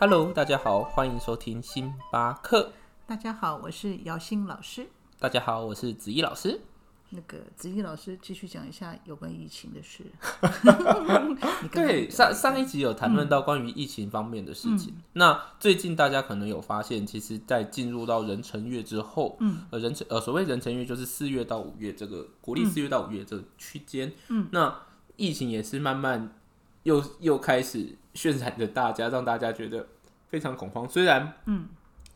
Hello，大家好，欢迎收听星巴克。大家好，我是姚欣老师。大家好，我是子怡老师。那个子怡老师继续讲一下有关疫情的事。对，上上一集有谈论到关于疫情方面的事情。那最近大家可能有发现，其实，在进入到壬辰月之后，嗯，呃，壬辰呃，所谓壬辰月就是四月到五月这个国历四月到五月这个区间，嗯，那疫情也是慢慢又又开始渲染着大家，让大家觉得非常恐慌。虽然，嗯，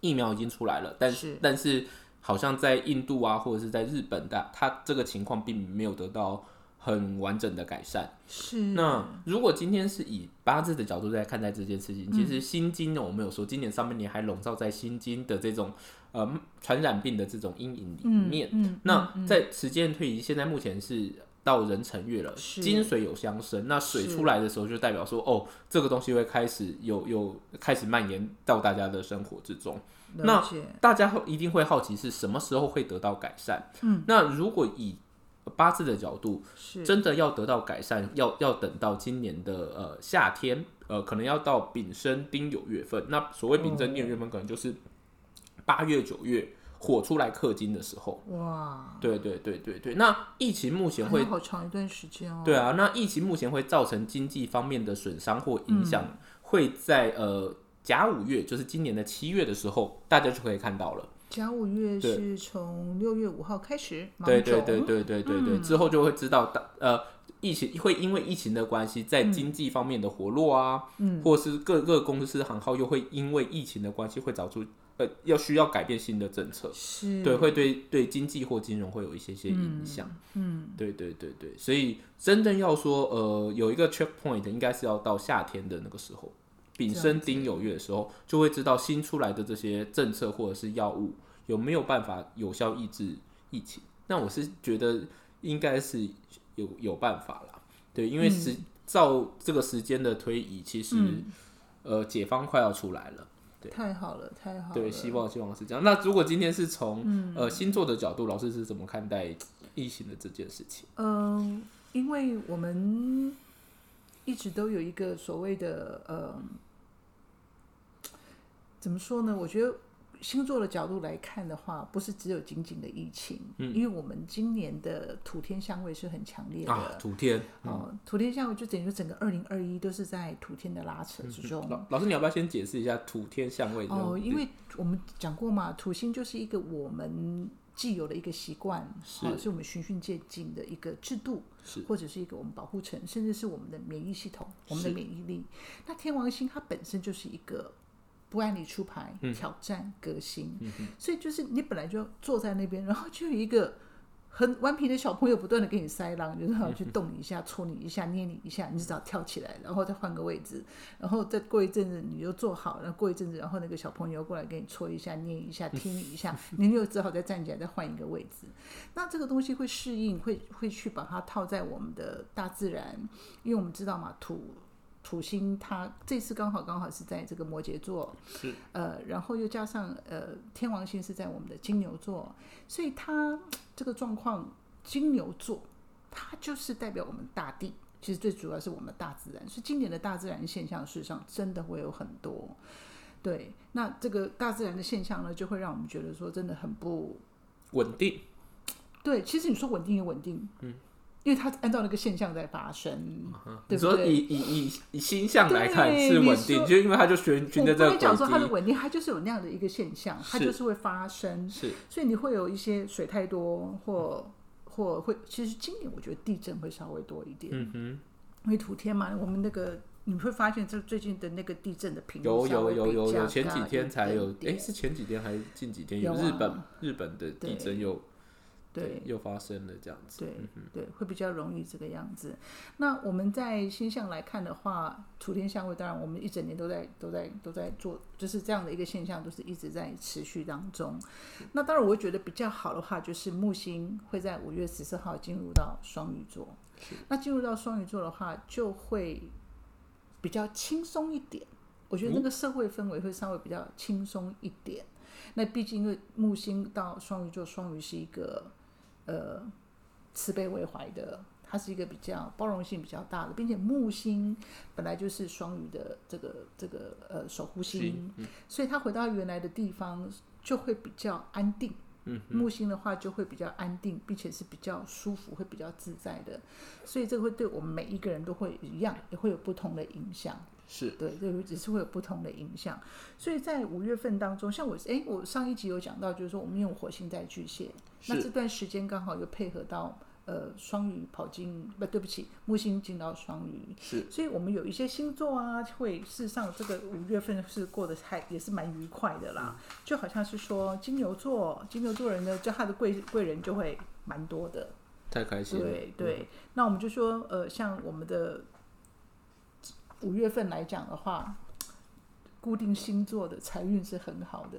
疫苗已经出来了，但是但是好像在印度啊，或者是在日本的，它这个情况并没有得到很完整的改善。是那如果今天是以八字的角度在看待这件事情，其实心经呢，我们有说今年上半年还笼罩在心经的这种呃传染病的这种阴影里面。嗯那在时间推移，现在目前是到壬辰月了，金水有相生，那水出来的时候，就代表说哦，这个东西会开始有有开始蔓延到大家的生活之中。那大家会一定会好奇是什么时候会得到改善？嗯，那如果以八字的角度，是真的要得到改善，要要等到今年的呃夏天，呃，可能要到丙申丁酉月份。那所谓丙申丁酉月份，可能就是八月九月火出来氪金的时候。哇，对对对对对。那疫情目前会好长一段时间哦。对啊，那疫情目前会造成经济方面的损伤或影响，会在呃甲五月，就是今年的七月的时候，大家就可以看到了。甲五月是从六月五号开始，对对对对对对对，之后就会知道大呃疫情会因为疫情的关系，在经济方面的活络啊，嗯，或是各个公司行号又会因为疫情的关系会找出呃要需要改变新的政策，是，对，会对对经济或金融会有一些些影响。嗯，对对对对，所以真正要说呃有一个 check point，应该是要到夏天的那个时候，丙申丁酉月的时候，就会知道新出来的这些政策或者是药物有没有办法有效抑制疫情。那我是觉得应该是有有办法啦，对，因为时、照这个时间的推移，其实、呃解方快要出来了。对太好了，太好了。对，希望希望是这样。那如果今天是从、呃星座的角度，老师是怎么看待疫情的这件事情？嗯，因为我们一直都有一个所谓的呃，怎么说呢？我觉得星座的角度来看的话，不是只有仅仅的疫情，嗯因为我们今年的土天相位是很强烈的。啊，土天。哦，土天相位就等于说整个二零二一都是在土天的拉扯之中。老老师，你要不要先解释一下土天相位？哦，因为我们讲过嘛，土星就是一个我们既有的一个习惯，是哦，是我们循序渐进的一个制度，是或者是一个我们保护层，甚至是我们的免疫系统，我们的免疫力。那天王星它本身就是一个不按理出牌、嗯挑战、革新，所以就是你本来就坐在那边，然后就有一个。很顽皮的小朋友不断的给你塞浪，就是要去动你一下、戳你一下、捏你一下，你就只要跳起来，然后再换个位置，然后再过一阵子你就坐好，然后过一阵子，然后那个小朋友过来给你戳一下、捏一下、踢你一下，你又只好再站起来再换一个位置。那这个东西会适应，会会去把它套在我们的大自然，因为我们知道嘛，土土星它这次刚好刚好是在这个摩羯座，是呃，然后又加上呃天王星是在我们的金牛座，所以它这个状况，金牛座它就是代表我们大地。其实最主要是我们大自然，所以今年的大自然现象，事实上真的会有很多。对，那这个大自然的现象呢，就会让我们觉得说，真的很不稳定，对。其实你说稳定也稳定，嗯，因为它按照那个现象在发生，对你说不对？以以以以星象来看是稳定，就因为它就循循着这个我讲说它的轨稳定，它就是有那样的一个现象，它就是会发生，，是。所以你会有一些水太多，或或会，其实今年我觉得地震会稍微多一点，嗯哼，因为土天嘛，我们那个你会发现，这最近的那个地震的频率有有有有有，前几天才有，点。哎，是前几天还是近几天？有日本啊。日本的地震又对又发生了这样子，对对，会比较容易这个样子。那我们在星象来看的话，土天相位，当然我们一整年都在都在都在做，就是这样的一个现象，都是一直在持续当中。那当然，我会觉得比较好的话，就是木星会在五月十四号进入到双鱼座。那进入到双鱼座的话，就会比较轻松一点。我觉得那个社会氛围会稍微比较轻松一点。那毕竟因为木星到双鱼座，双鱼是一个呃慈悲为怀的，它是一个比较包容性比较大的，并且木星本来就是双鱼的这个这个呃守护星，所以它回到原来的地方就会比较安定。嗯，木星的话就会比较安定，并且是比较舒服，会比较自在的，所以这个会对我们每一个人都会一样，也会有不同的影响。是对，这个只是会有不同的影响。所以在五月份当中，像我，哎，我上一集有讲到，就是说我们用火星在巨蟹，那这段时间刚好又配合到呃双鱼跑进，不对不起，木星进到双鱼，是，所以我们有一些星座啊，会事实上这个五月份是过得还也是蛮愉快的啦，就好像是说金牛座，金牛座人呢，就他的贵贵人就会蛮多的，太开心了。对对，那我们就说，呃，像我们的五月份来讲的话，固定星座的财运是很好的。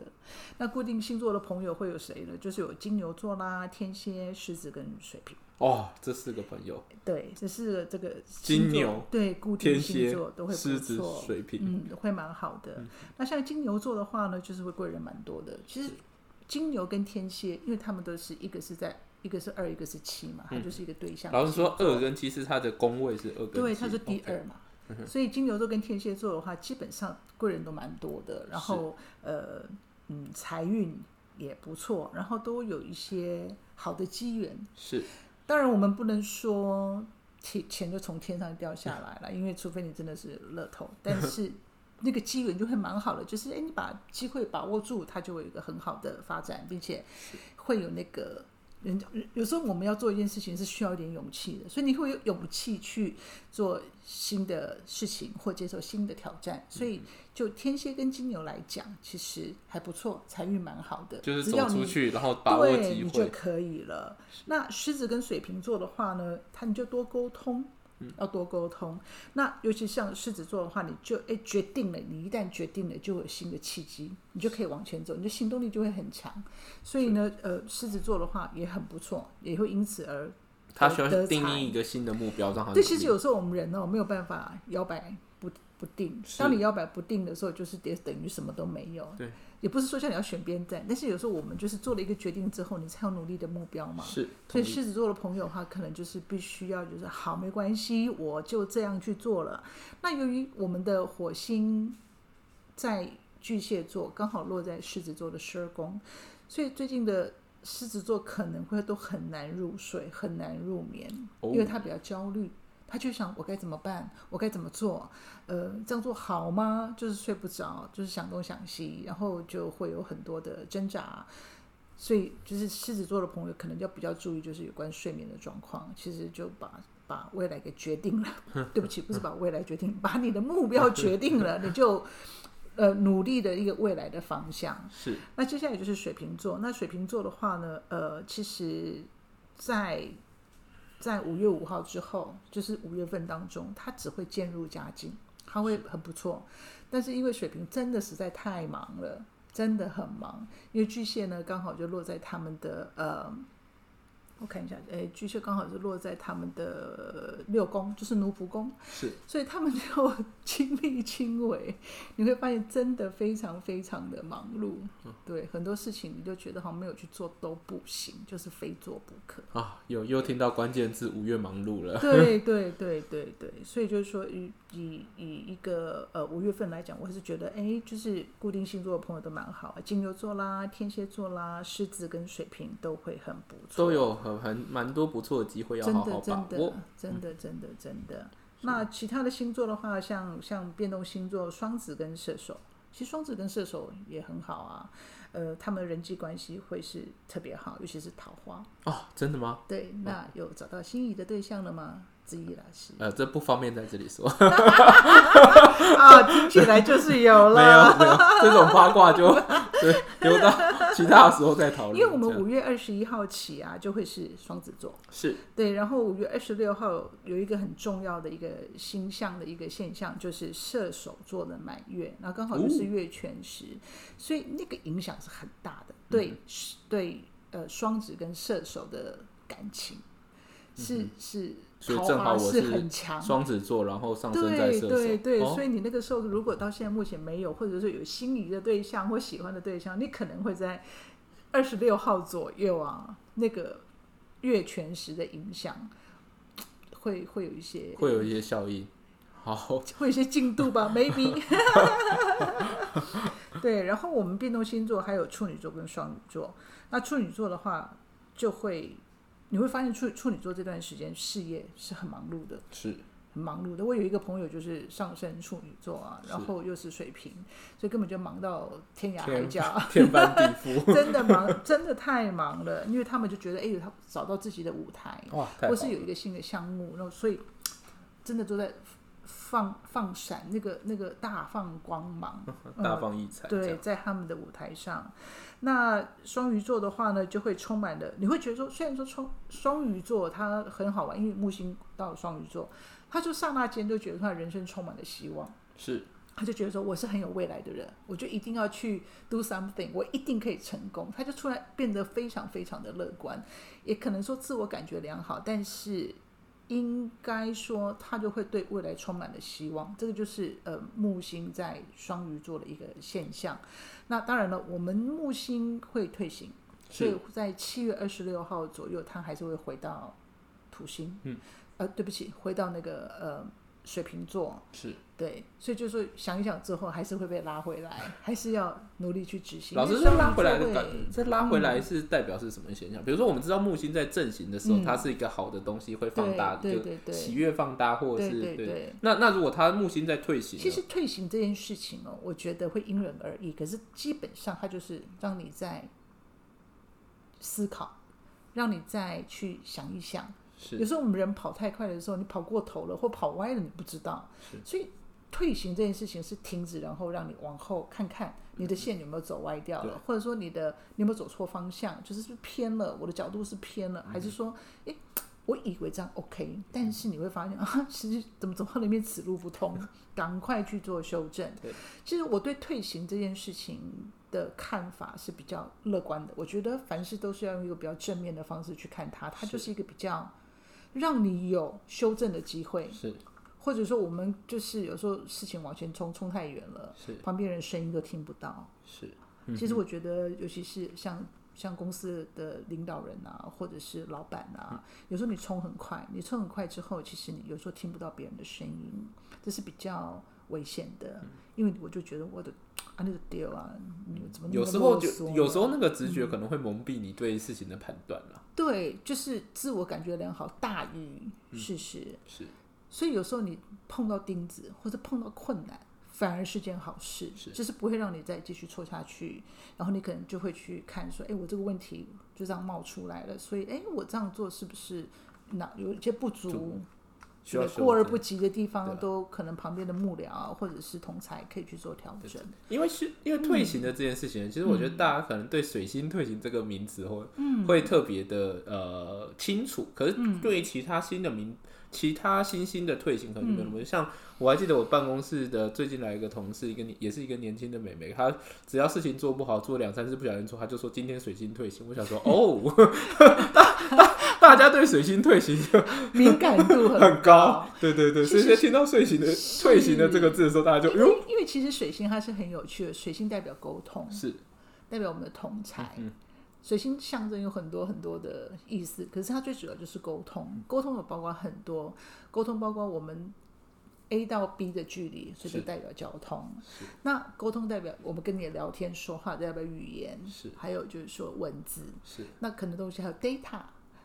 那固定星座的朋友会有谁呢？就是有金牛座啦、天蝎、狮子跟水瓶。哦，这四个朋友，对，这是这个金牛对固定星座都会不狮子错，水瓶嗯，会蛮好的。那像金牛座的话呢，就是会贵人蛮多的。其实金牛跟天蝎，因为他们都是一个是在一个是二，一个是七嘛，它就是一个对象。老实说，二跟七是它的宫位是二跟对，七它是第二嘛。所以金牛座跟天蝎座的话，基本上贵人都蛮多的，然后呃嗯财运也不错，然后都有一些好的机缘。是当然，我们不能说钱钱就从天上掉下来了，因为除非你真的是乐透，但是那个机缘就会蛮好的，就是哎，你把机会把握住，它就会有一个很好的发展，并且会有那个。人家有时候我们要做一件事情是需要一点勇气的，所以你会有勇气去做新的事情或接受新的挑战。所以就天蝎跟金牛来讲，其实还不错，财运蛮好的。就是只要你走出去，然后把握对，机你就。可以了。那狮子跟水瓶座的话呢，他你就多沟通，嗯要多沟通。那尤其像狮子座的话，你就哎决定了，你一旦决定了，就有新的契机，你就可以往前走，你的行动力就会很强。所以呢，呃，狮子座的话也很不错，也会因此而他需要定义一个新的目标，让他对，其实有时候我们人哦没有办法摇摆不不定。当你摇摆不定的时候，就是等等于什么都没有。对，也不是说叫你要选边站，但是有时候我们就是做了一个决定之后，你才有努力的目标嘛。是所以狮子座的朋友的话，可能就是必须要就是好，没关系，我就这样去做了。那由于我们的火星在巨蟹座，刚好落在狮子座的十二宫，所以最近的狮子座可能会都很难入睡，很难入眠，哦因为他比较焦虑。他就想我该怎么办，我该怎么做？呃，这样做好吗？就是睡不着，就是想东想西，然后就会有很多的挣扎。所以，就是狮子座的朋友可能要比较注意，就是有关睡眠的状况。其实就把把未来给决定了，对不起，不是把未来决定，把你的目标 决定了，你就呃努力的一个未来的方向。是那接下来就是水瓶座。那水瓶座的话呢，呃，其实在在五月五号之后，就是五月份当中，它只会渐入佳境，它会很不错。但是因为水瓶真的实在太忙了，真的很忙。因为巨蟹呢，刚好就落在他们的呃，我看一下，哎，巨蟹刚好是落在他们的六宫，就是奴仆宫。是所以他们就 亲力亲为，你会发现真的非常非常的忙碌。对很多事情，你就觉得好像没有去做都不行，就是非做不可。啊，有又听到关键字五月忙碌了。对对对对对，所以就是说，以以以一个呃五月份来讲，我还是觉得，哎，就是固定星座的朋友都蛮好，金牛座啦、天蝎座啦、狮子跟水瓶都会很不错，都有很很蛮多不错的机会，要好好把握真的。真的真的真的。那其他的星座的话，像像变动星座双子跟射手，其实双子跟射手也很好啊，呃，他们的人际关系会是特别好，尤其是桃花。哦，真的吗？对，那有找到心仪的对象了吗？之一老师呃，这不方便在这里说，啊，听起来就是有没了。有没有，这种八卦就 对留到 其他的时候再讨论。因为我们五月二十一号起啊，就会是双子座，是。对，然后五月二十六号有一个很重要的一个星象的一个现象，就是射手座的满月，然后刚好就是月全食，所以那个影响是很大的，对、对，呃，双子跟射手的感情是、是所以正好我是很强，双子座，然后上升在对射手，对对，哦所以你那个时候如果到现在目前没有，或者说有心仪的对象或喜欢的对象，你可能会在二十六号左右啊，那个月全食的影响会会有一些会有一些效应。好，会有一些进度吧，maybe。对，然后我们变动星座还有处女座跟双鱼座。那处女座的话，就会你会发现处处女座这段时间事业是很忙碌的，是很忙碌的。我有一个朋友就是上升处女座啊，然后又是水瓶，所以根本就忙到天涯海角，天翻地覆，真的忙，真的太忙了。因为他们就觉得，哎，他找到自己的舞台，哇，或是有一个新的项目，然后所以真的都在。放放闪那个那个大放光芒，大放异彩。对，在他们的舞台上，那双鱼座的话呢，就会充满了。你会觉得说，虽然说双双鱼座它很好玩，因为木星到双鱼座，他就刹那间就觉得他人生充满了希望。是，他就觉得说，我是很有未来的人，我就一定要去 do something，我一定可以成功。他就突然变得非常非常的乐观，也可能说自我感觉良好，但是。应该说，他就会对未来充满了希望。这个就是呃木星在双鱼座的一个现象。那当然了，我们木星会退行，所以在七月二十六号左右，它还是会回到土星。嗯，呃，对不起，回到那个呃。水瓶座是对，所以就是说想一想之后，还是会被拉回来，还是要努力去执行。老师，这拉回来的感，这拉回来是代表是什么现象？比如说，我们知道木星在正行的时候，它是一个好的东西，会放大，对对对喜悦放大，或者是对。那那如果它木星在退行，其实退行这件事情哦，我觉得会因人而异。可是基本上，它就是让你在思考，让你再去想一想。有时候我们人跑太快的时候，你跑过头了或跑歪了，你不知道。所以退行这件事情是停止，然后让你往后看看你的线有没有走歪掉了，或者说你的你有没有走错方向，就是是偏了，我的角度是偏了，还是说，哎，我以为这样 OK，但是你会发现 啊，其实怎么走到里面此路不通，赶快去做修正。其实我对退行这件事情的看法是比较乐观的，我觉得凡事都是要用一个比较正面的方式去看它，它就是一个比较。让你有修正的机会，是，或者说我们就是有时候事情往前冲，冲太远了，是，旁边人声音都听不到，是。其实我觉得，尤其是像像公司的领导人啊，或者是老板啊，有时候你冲很快，你冲很快之后，其实你有时候听不到别人的声音，这是比较危险的。因为我就觉得我的啊那个丢啊，怎么有时候就有时候那个直觉可能会蒙蔽你对事情的判断了。对，就是自我感觉良好大于事实。是，所以有时候你碰到钉子或者碰到困难，反而是件好事，就是不会让你再继续错下去。然后你可能就会去看说，哎，我这个问题就这样冒出来了，所以哎，我这样做是不是哪有一些不足？过而不及的地方，都可能旁边的幕僚或者是同才可以去做调整。因为是因为退行的这件事情，其实我觉得大家可能对水星退行这个名词会会特别的呃清楚，可是对于其他新的名。其他新兴的退行可能没有那么像，我还记得我办公室的最近来一个同事，一个也是一个年轻的美眉，她只要事情做不好，做两三次不小心做，她就说今天水星退行。我想说，哦，大家对水星退行 敏感度很高，对对对，所以听到水星的退行的这个字的时候，大家就因为因为其实水星它是很有趣的，水星代表沟通，是代表我们的同才。水星象征有很多很多的意思，可是它最主要就是沟通。沟通有包括很多，沟通包括我们 A 到 B 的距离，所以就代表交通。那沟通代表我们跟你聊天说话，代表语言。是。还有就是说文字。是。那可能东西还有 data。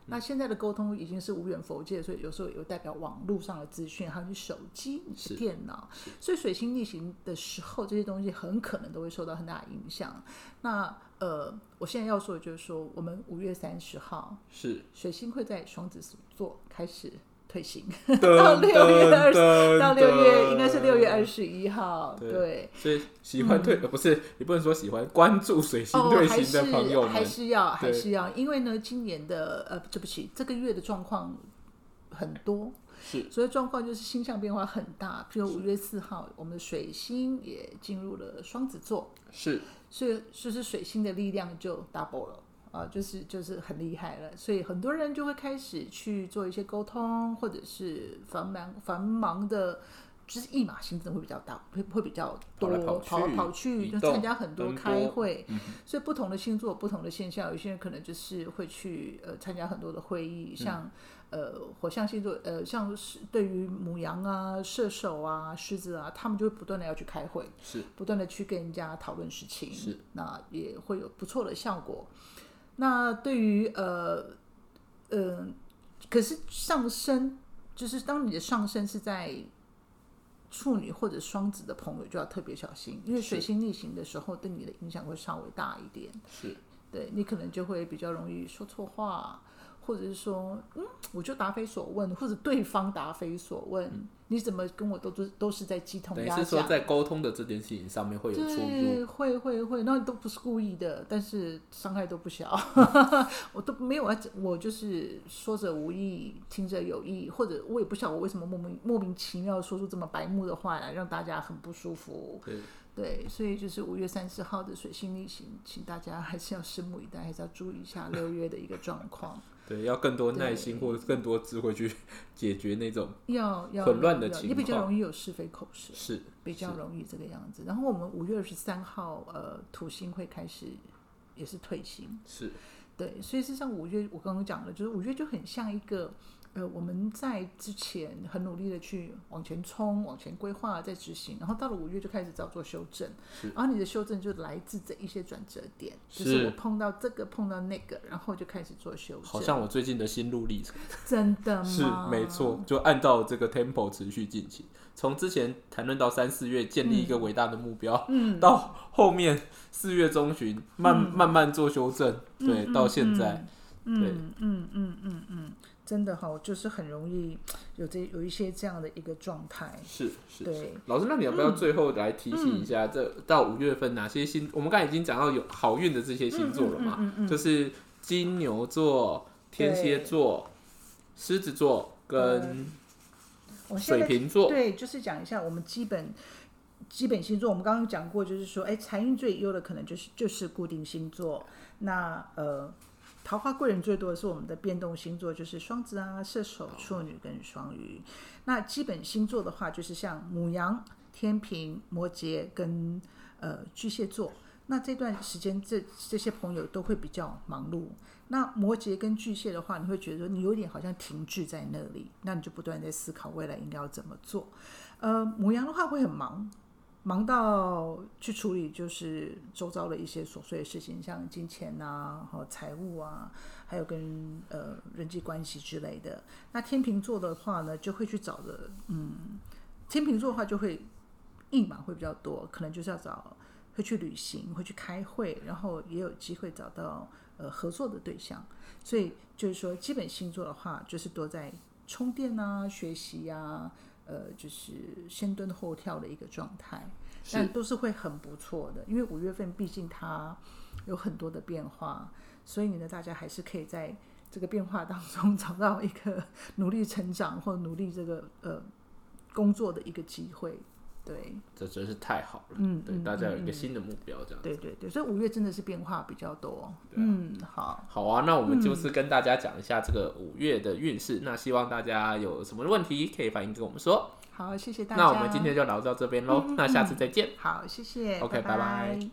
那现在的沟通已经是无远佛界，所以有时候有代表网络上的资讯，还有你手机、你的电脑。所以水星逆行的时候，这些东西很可能都会受到很大的影响。那呃，我现在要说的就是说，我们五月三十号是水星会在双子座开始退行，到六月二十，到六月应该是六月二十一号。对，所以喜欢退不是你不能说喜欢关注水星退行的朋友还是要还是要，因为呢，今年的呃，对不起，这个月的状况很多。是，所以状况就是星象变化很大。譬如五月四号，我们的水星也进入了双子座，是，所以就是水星的力量就 double 了啊，就是就是很厉害了。所以很多人就会开始去做一些沟通，或者是繁忙繁忙的就是一马行真的会比较大，会会比较多跑来跑去跑跑去，就参加很多开会，所以不同的星座有不同的现象，有些人可能就是会去呃参加很多的会议，像。呃，火象星座，呃，像是对于母羊啊、射手啊、狮子啊，他们就会不断的要去开会，是不断的去跟人家讨论事情，是，那也会有不错的效果。那对于呃，呃，可是上升，就是当你的上升是在处女或者双子的朋友，就要特别小心，因为水星逆行的时候，对你的影响会稍微大一点。是，对你可能就会比较容易说错话，或者是说，嗯，我就答非所问，或者对方答非所问，你怎么跟我都都都是在鸡同鸭等于是说？在沟通的这件事情上面会有出入。对，会会会，那都不是故意的，但是伤害都不小。我都没有啊，我就是说者无意，听者有意，或者我也不晓得我为什么莫名莫名其妙地说出这么白目的话来，让大家很不舒服。对，对，所以就是五月三十号的水星逆行，请大家还是要拭目以待，还是要注意一下六月的一个状况。对，要更多耐心或者更多智慧去 解决那种要要混乱的要情也比较容易有是非口舌。是比较容易这个样子。然后我们五月二十三号，呃，土星会开始也是退星，是对，所以事实上五月我刚刚讲了，就是五月就很像一个。呃，我们在之前很努力的去往前冲、往前规划、在执行，然后到了五月就开始照做修正，然后你的修正就来自这一些转折点，就是是我碰到这个碰到那个，然后就开始做修正。好像我最近的心路历程。真的吗？是没错，就按照这个 tempo 持续进行。从之前谈论到三四月建立一个伟大的目标，嗯，到后面四月中旬慢、慢慢做修正，对，嗯到现在，嗯对嗯嗯嗯嗯嗯，真的哈，就是很容易有这有一些这样的一个状态。是是。对，老师，那你要不要最后来提醒一下，这到五月份哪些星？我们刚才已经讲到有好运的这些星座了嘛，嗯嗯嗯嗯就是金牛座、天蝎座、狮子座跟水瓶座。对，就是讲一下我们基本基本星座。我们刚刚讲过，就是说，哎，财运最优的可能就是就是固定星座。那呃，桃花贵人最多的是我们的变动星座，就是双子啊、射手、处女跟双鱼。那基本星座的话，就是像母羊、天平、摩羯跟呃巨蟹座。那这段时间，这这些朋友都会比较忙碌。那摩羯跟巨蟹的话，你会觉得你有点好像停滞在那里，那你就不断在思考未来应该要怎么做。呃，母羊的话会很忙，忙到去处理就是周遭的一些琐碎的事情，像金钱啊、和财务啊，还有跟呃人际关系之类的。那天秤座的话呢，就会去找的，嗯，天秤座的话就会硬忙会比较多，可能就是要找会去旅行，会去开会，然后也有机会找到呃合作的对象。所以就是说，基本星座的话，就是多在充电啊、学习啊，呃，就是先蹲后跳的一个状态，但都是会很不错的。因为五月份毕竟它有很多的变化，所以呢，大家还是可以在这个变化当中 找到一个 努力成长或努力这个呃工作的一个机会。对，这真是太好了。对，嗯对大家有一个嗯新的目标，这样。对对对，所以五月真的是变化比较多。嗯，好，好啊，那我们就是跟大家讲一下这个五月的运势。那希望大家有什么问题可以反映跟我们说。好，谢谢大家。那我们今天就聊到这边喽，那下次再见。好，谢谢 OK，拜拜拜